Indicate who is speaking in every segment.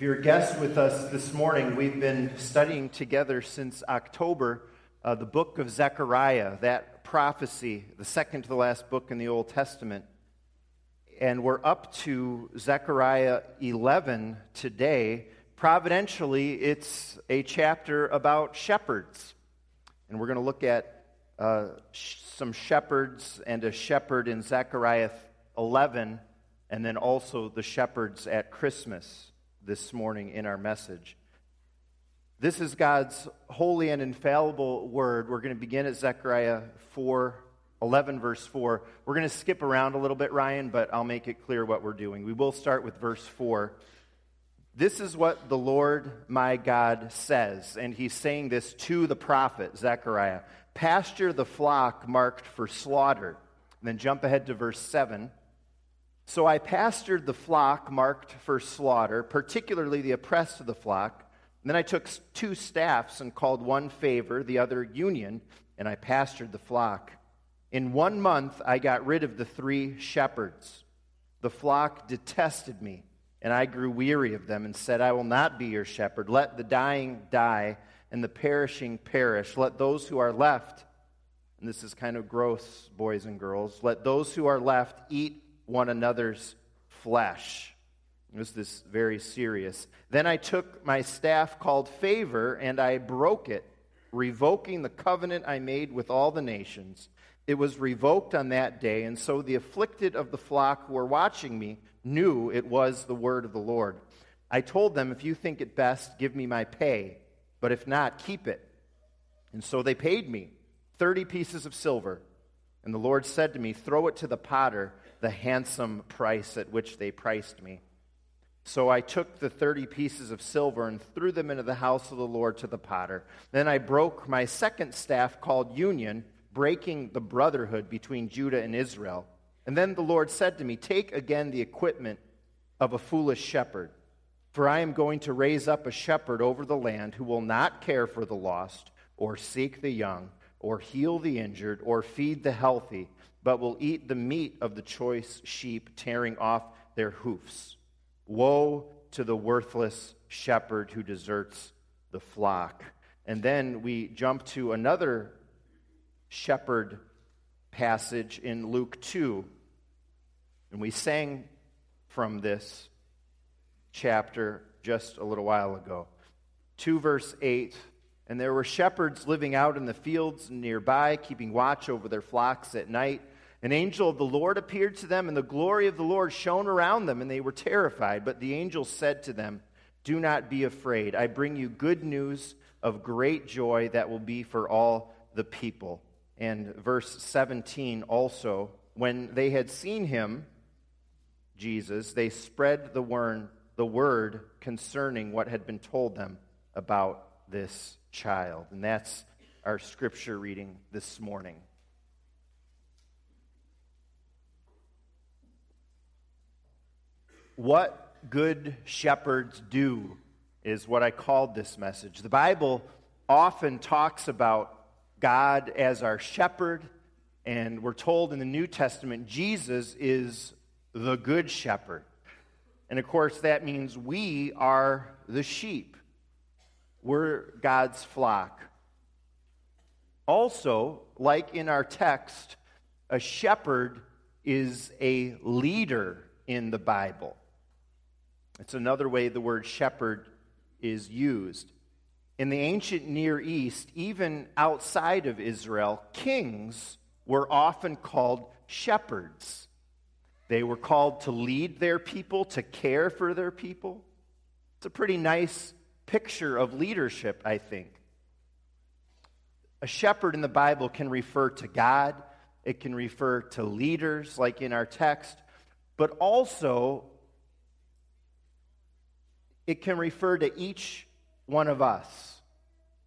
Speaker 1: If you're a guest with us this morning, we've been studying together since October uh, the book of Zechariah, that prophecy, the second to the last book in the Old Testament. And we're up to Zechariah 11 today. Providentially, it's a chapter about shepherds. And we're going to look at uh, sh- some shepherds and a shepherd in Zechariah 11, and then also the shepherds at Christmas this morning in our message. This is God's holy and infallible word. We're going to begin at Zechariah 4 11, verse 4. We're going to skip around a little bit, Ryan, but I'll make it clear what we're doing. We will start with verse 4. This is what the Lord my God says, and he's saying this to the prophet Zechariah Pasture the flock marked for slaughter. And then jump ahead to verse 7. So I pastured the flock marked for slaughter, particularly the oppressed of the flock. And then I took two staffs and called one favor, the other union, and I pastured the flock. In one month, I got rid of the three shepherds. The flock detested me, and I grew weary of them and said, I will not be your shepherd. Let the dying die and the perishing perish. Let those who are left, and this is kind of gross, boys and girls, let those who are left eat one another's flesh. It was this very serious. Then I took my staff called favor and I broke it, revoking the covenant I made with all the nations. It was revoked on that day, and so the afflicted of the flock who were watching me knew it was the word of the Lord. I told them, If you think it best, give me my pay, but if not, keep it. And so they paid me 30 pieces of silver. And the Lord said to me, Throw it to the potter the handsome price at which they priced me. So I took the 30 pieces of silver and threw them into the house of the Lord to the potter. Then I broke my second staff called Union, breaking the brotherhood between Judah and Israel. And then the Lord said to me, Take again the equipment of a foolish shepherd, for I am going to raise up a shepherd over the land who will not care for the lost, or seek the young, or heal the injured, or feed the healthy but will eat the meat of the choice sheep, tearing off their hoofs. Woe to the worthless shepherd who deserts the flock. And then we jump to another shepherd passage in Luke 2. And we sang from this chapter just a little while ago. 2 verse 8 And there were shepherds living out in the fields nearby, keeping watch over their flocks at night. An angel of the Lord appeared to them, and the glory of the Lord shone around them, and they were terrified. But the angel said to them, Do not be afraid. I bring you good news of great joy that will be for all the people. And verse 17 also, when they had seen him, Jesus, they spread the word, the word concerning what had been told them about this child. And that's our scripture reading this morning. What good shepherds do is what I called this message. The Bible often talks about God as our shepherd, and we're told in the New Testament Jesus is the good shepherd. And of course, that means we are the sheep. We're God's flock. Also, like in our text, a shepherd is a leader in the Bible. It's another way the word shepherd is used. In the ancient Near East, even outside of Israel, kings were often called shepherds. They were called to lead their people, to care for their people. It's a pretty nice picture of leadership, I think. A shepherd in the Bible can refer to God, it can refer to leaders, like in our text, but also it can refer to each one of us.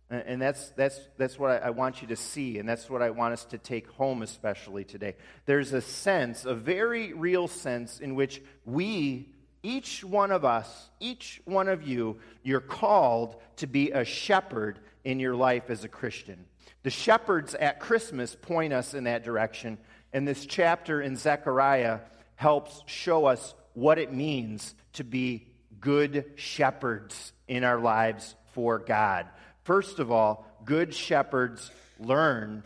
Speaker 1: And that's, that's, that's what I, want you to see, and that's what I want us to take home, especially today. There's a sense, a very real sense, in which we, each one of us, each one of you, you're called to be a shepherd in your life as a Christian. The shepherds at Christmas point us in that direction, and this chapter in Zechariah helps show us what it means to be good shepherds in our lives for God. First of all, good shepherds learn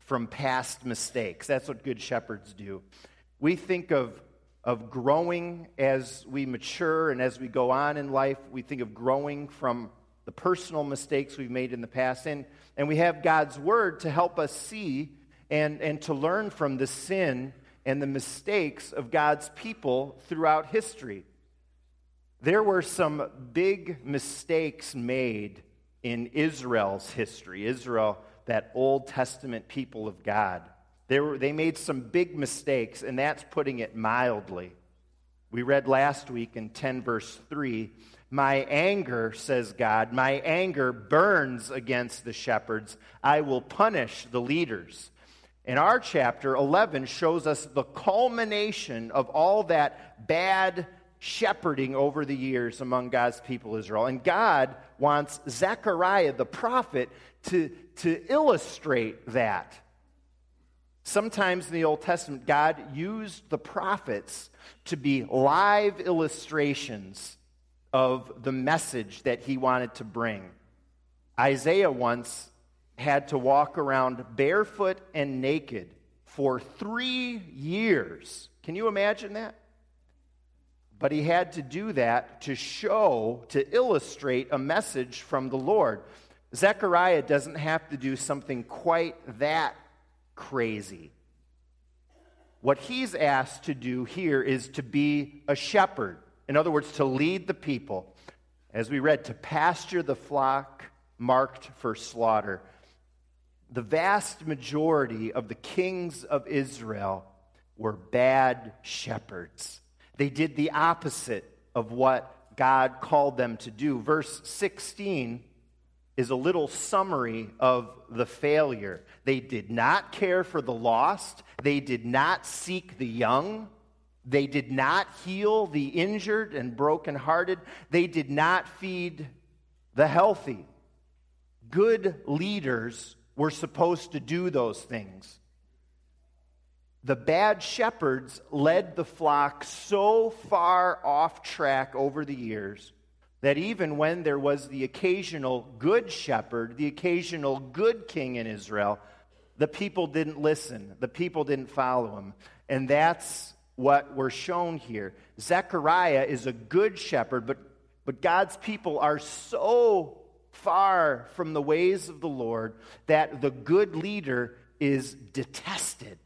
Speaker 1: from past mistakes. That's what good shepherds do. We think of, of growing as we mature and as we go on in life. We think of growing from the personal mistakes we've made in the past. And, and we have God's word to help us see and, and to learn from the sin and the mistakes of God's people throughout history. There were some big mistakes made in Israel's history. Israel, that Old Testament people of God. They, were, they made some big mistakes, and that's putting it mildly. We read last week in 10 verse 3 My anger, says God, my anger burns against the shepherds. I will punish the leaders. And our chapter 11 shows us the culmination of all that bad shepherding over the years among God's people Israel. And God wants Zechariah the prophet to, to illustrate that. Sometimes in the Old Testament, God used the prophets to be live illustrations of the message that he wanted to bring. Isaiah once had to walk around barefoot and naked for three years. Can you imagine that? But he had to do that to show, to illustrate a message from the Lord. Zechariah doesn't have to do something quite that crazy. What he's asked to do here is to be a shepherd. In other words, to lead the people. As we read, to pasture the flock marked for slaughter. The vast majority of the kings of Israel were bad shepherds. They did the opposite of what God called them to do. Verse 16 is a little summary of the failure. They did not care for the lost, they did not seek the young. They did not heal the injured and brokenhearted. They did not feed the healthy. Good leaders were supposed to do those things the bad shepherds led the flock so far off track over the years that even when there was the occasional good shepherd, the occasional good king in Israel, the people didn't listen. The people didn't follow him. And that's what we're shown here. Zechariah is a good shepherd, but, but God's people are so far from the ways of the Lord that the good leader is detested.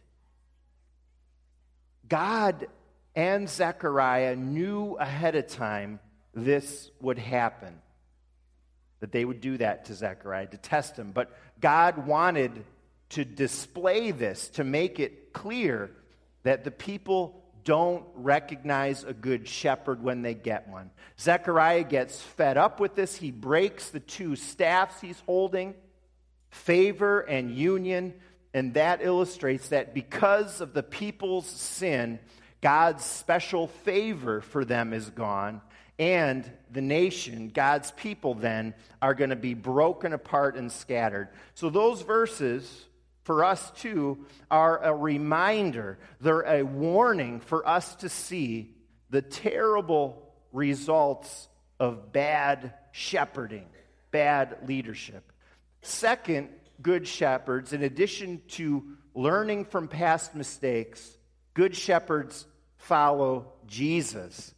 Speaker 1: God and Zechariah knew ahead of time this would happen, that they would do that to Zechariah, to test him. But God wanted to display this, to make it clear that the people don't recognize a good shepherd when they get one. Zechariah gets fed up with this. He breaks the two staffs he's holding favor and union and that illustrates that because of the people's sin, God's special favor for them is gone. And the nation, God's people, then, are going to be broken apart and scattered. So, those verses for us too are a reminder, they're a warning for us to see the terrible results of bad shepherding, bad leadership. Second, good shepherds, in addition to learning from past mistakes, good shepherds follow Jesus,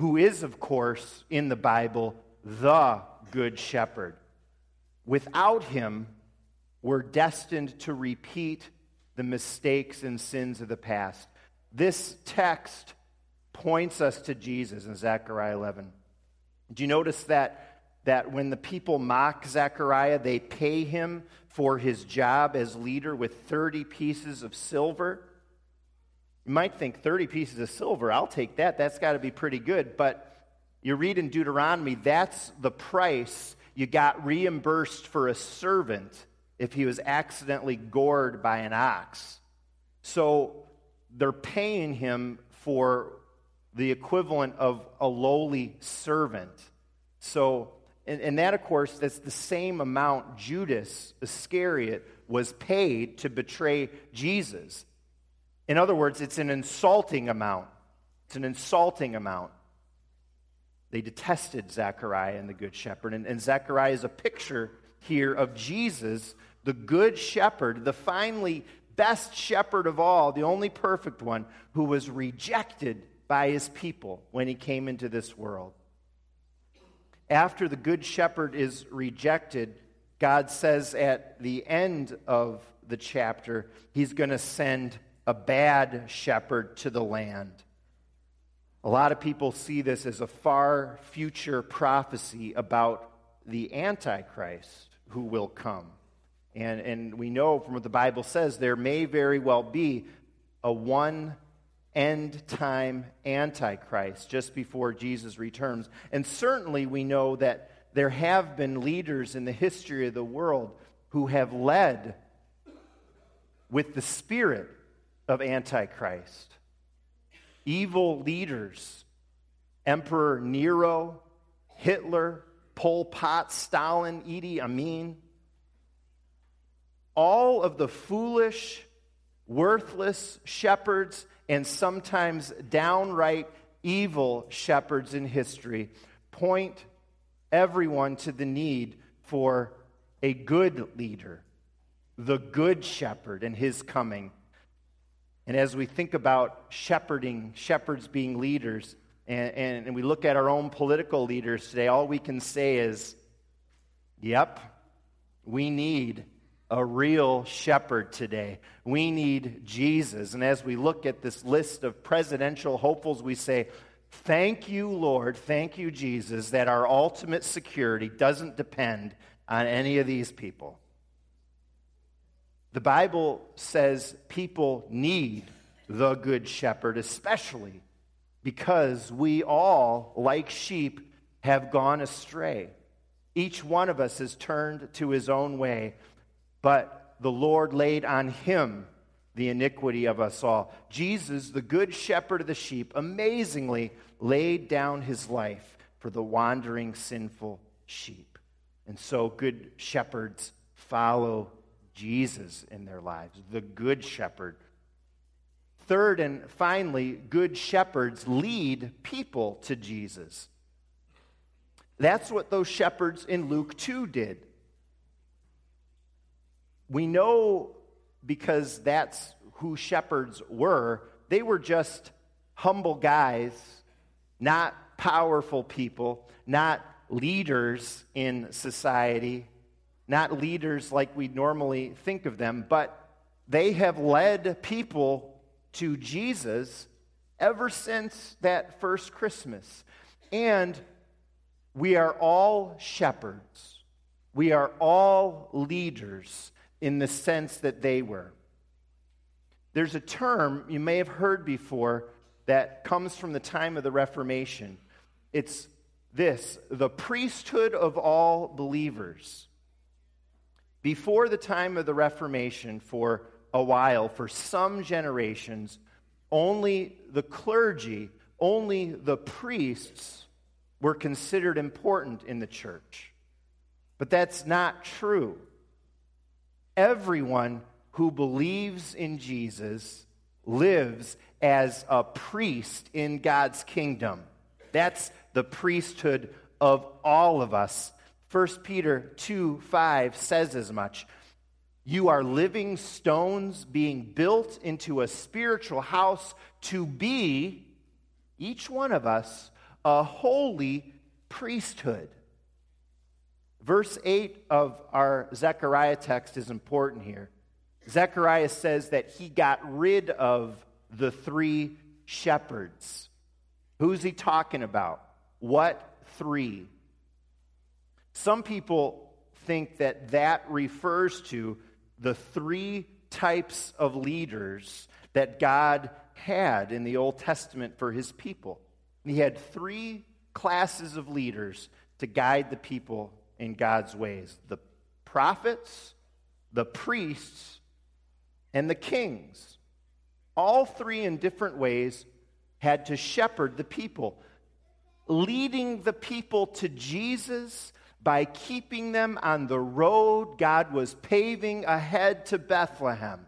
Speaker 1: who is, of course, in the Bible, the good shepherd. Without him, we're destined to repeat the mistakes and sins of the past. This text points us to Jesus in Zechariah 11. Do you notice that that when the people mock Zechariah, they pay him for his job as leader with 30 pieces of silver. You might think 30 pieces of silver, I'll take that. That's got to be pretty good. But you read in Deuteronomy, that's the price you got reimbursed for a servant if he was accidentally gored by an ox. So they're paying him for the equivalent of a lowly servant. So and, and that, of course, that's the same amount Judas Iscariot was paid to betray Jesus. In other words, it's an insulting amount. It's an insulting amount. They detested Zechariah and the Good Shepherd. And, and Zechariah is a picture here of Jesus, the Good Shepherd, the finally best shepherd of all, the only perfect one, who was rejected by his people when he came into this world. After the Good Shepherd is rejected, God says at the end of the chapter, he's going to send a bad shepherd to the land. A lot of people see this as a far future prophecy about the Antichrist who will come. And, and we know from what the Bible says, there may very well be a one end time Antichrist just before Jesus returns. And certainly we know that there have been leaders in the history of the world who have led with the spirit of Antichrist. Evil leaders, Emperor Nero, Hitler, Pol Pot, Stalin, Idi Amin, all of the foolish, worthless shepherds and sometimes downright evil shepherds in history point everyone to the need for a good leader, the good shepherd, and his coming. And as we think about shepherding, shepherds being leaders, and, and, and, we look at our own political leaders today, all we can say is, yep, we need a real shepherd today. We need Jesus. And as we look at this list of presidential hopefuls, we say, Thank you, Lord. Thank you, Jesus, that our ultimate security doesn't depend on any of these people. The Bible says people need the Good Shepherd, especially because we all, like sheep, have gone astray. Each one of us has turned to his own way, but the Lord laid on him the iniquity of us all. Jesus, the good shepherd of the sheep, amazingly laid down his life for the wandering, sinful sheep. And so, good shepherds follow Jesus in their lives, the good shepherd. Third and finally, good shepherds lead people to Jesus. That's what those shepherds in Luke 2 did. We know because that's who shepherds were. They were just humble guys, not powerful people, not leaders in society, not leaders like we normally think of them, but they have led people to Jesus ever since that first Christmas. And we are all shepherds. We are all leaders in the sense that they were. There's a term you may have heard before that comes from the time of the Reformation. It's this the priesthood of all believers. Before the time of the Reformation, for a while, for some generations, only the clergy, only the priests were considered important in the church. But that's not true everyone who believes in Jesus lives as a priest in God's kingdom. That's the priesthood of all of us. 1 Peter 2 5 says as much. You are living stones being built into a spiritual house to be, each one of us, a holy priesthood. Verse 8 of our Zechariah text is important here. Zechariah says that he got rid of the three shepherds. Who's he talking about? What three? Some people think that that refers to the three types of leaders that God had in the Old Testament for his people. He had three classes of leaders to guide the people in God's ways the prophets, the priests, and the kings. All three, in different ways, had to shepherd the people, leading the people to Jesus by keeping them on the road God was paving ahead to Bethlehem.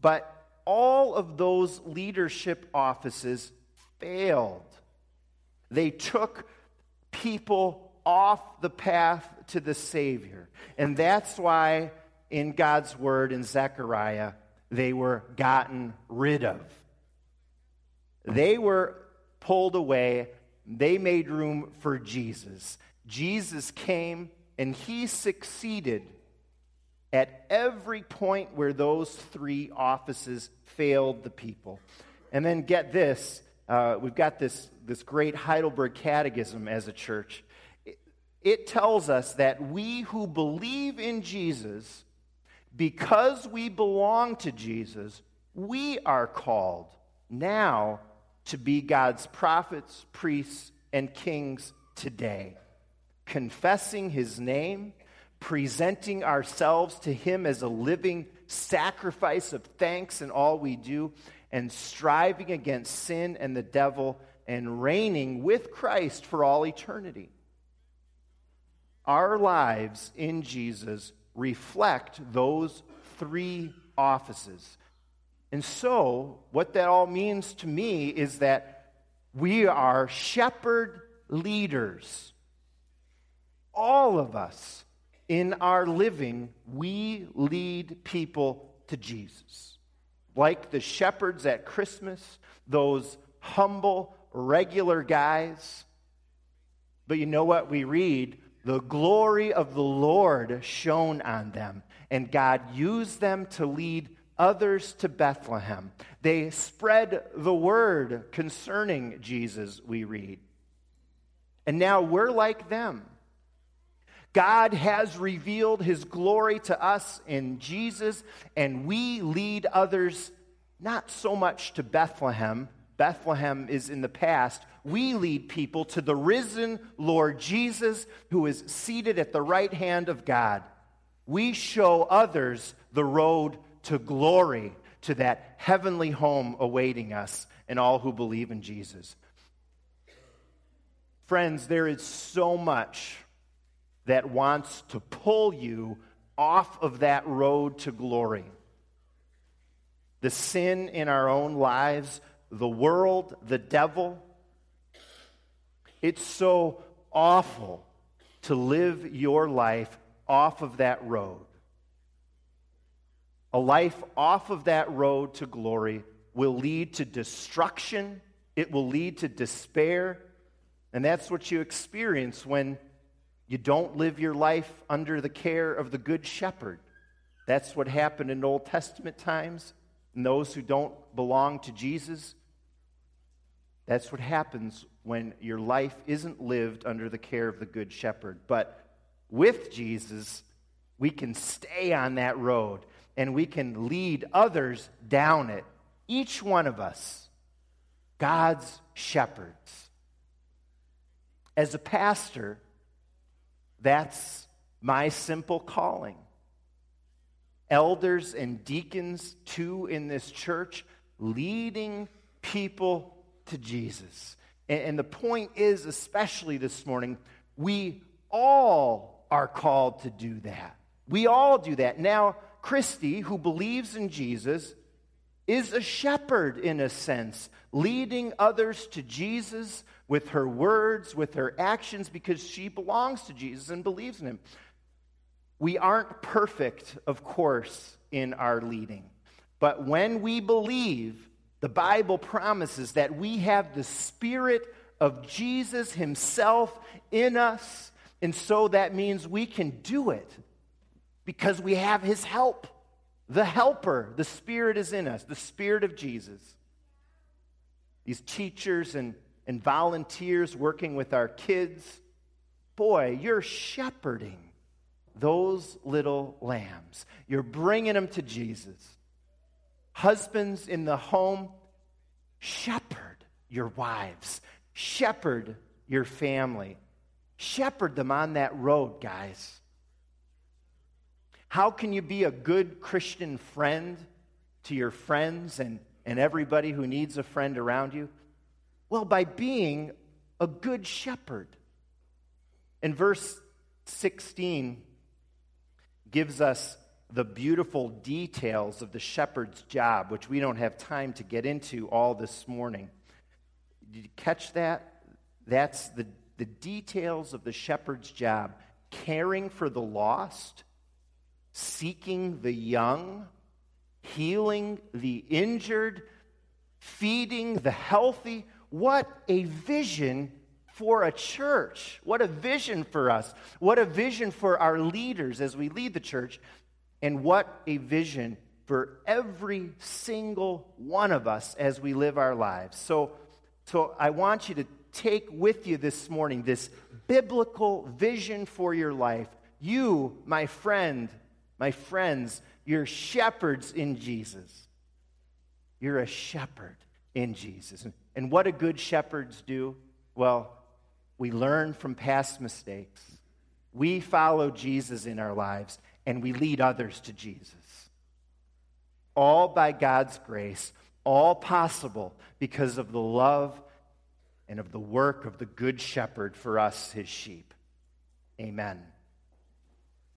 Speaker 1: But all of those leadership offices failed They took people off the path to the Savior. And that's why in God's word in Zechariah, they were gotten rid of. They were pulled away. They made room for Jesus. Jesus came and he succeeded at every point where those three offices failed the people. And then get this uh, we've got this, this great Heidelberg Catechism as a church. It, it tells us that we who believe in Jesus, because we belong to Jesus, we are called now to be God's prophets, priests, and kings today, confessing his name, presenting ourselves to him as a living sacrifice of thanks in all we do, and striving against sin and the devil and reigning with Christ for all eternity. Our lives in Jesus reflect those three offices. And so, what that all means to me is that we are shepherd leaders. All of us in our living, we lead people to Jesus like the shepherds at Christmas, those humble, regular guys. But you know what we read? The glory of the Lord shone on them, and God used them to lead others to Bethlehem. They spread the word concerning Jesus, we read. And now we're like them. God has revealed his glory to us in Jesus, and we lead others not so much to Bethlehem. Bethlehem is in the past. We lead people to the risen Lord Jesus, who is seated at the right hand of God. We show others the road to glory, to that heavenly home awaiting us and all who believe in Jesus. Friends, there is so much that wants to pull you off of that road to glory. The sin in our own lives, the world, the devil. It's so awful to live your life off of that road. A life off of that road to glory will lead to destruction, it will lead to despair, and that's what you experience when you don't live your life under the care of the Good Shepherd. That's what happened in Old Testament times. And those who don't belong to Jesus, that's what happens when your life isn't lived under the care of the Good Shepherd. But with Jesus, we can stay on that road and we can lead others down it. Each one of us, God's shepherds. As a pastor, that's my simple calling. Elders and deacons, too, in this church, leading people to Jesus. And, the point is, especially this morning, we all are called to do that. We all do that. Now, Christy, who believes in Jesus, is a shepherd in a sense, leading others to Jesus with her words, with her actions, because she belongs to Jesus and believes in him. We aren't perfect, of course, in our leading. But when we believe, the Bible promises that we have the Spirit of Jesus Himself in us. And so that means we can do it because we have His help. The helper, the Spirit is in us, the Spirit of Jesus. These teachers and and volunteers working with our kids. Boy, you're shepherding those little lambs. You're bringing them to Jesus. Husbands in the home, shepherd your wives, shepherd your family, shepherd them on that road, guys. How can you be a good Christian friend to your friends and, and everybody who needs a friend around you? Well, by being a good shepherd. And verse 16 gives us the beautiful details of the shepherd's job, which we don't have time to get into all this morning. Did you catch that? That's the, the details of the shepherd's job caring for the lost, seeking the young, healing the injured, feeding the healthy. What a vision for a church. What a vision for us. What a vision for our leaders as we lead the church. And what a vision for every single one of us as we live our lives. So, so I want you to take with you this morning this biblical vision for your life. You, my friend, my friends, you're shepherds in Jesus. You're a shepherd in Jesus. And what do good shepherds do? Well, we learn from past mistakes. We follow Jesus in our lives, and we lead others to Jesus all by God's grace, all possible because of the love and of the work of the Good Shepherd for us, his sheep. Amen.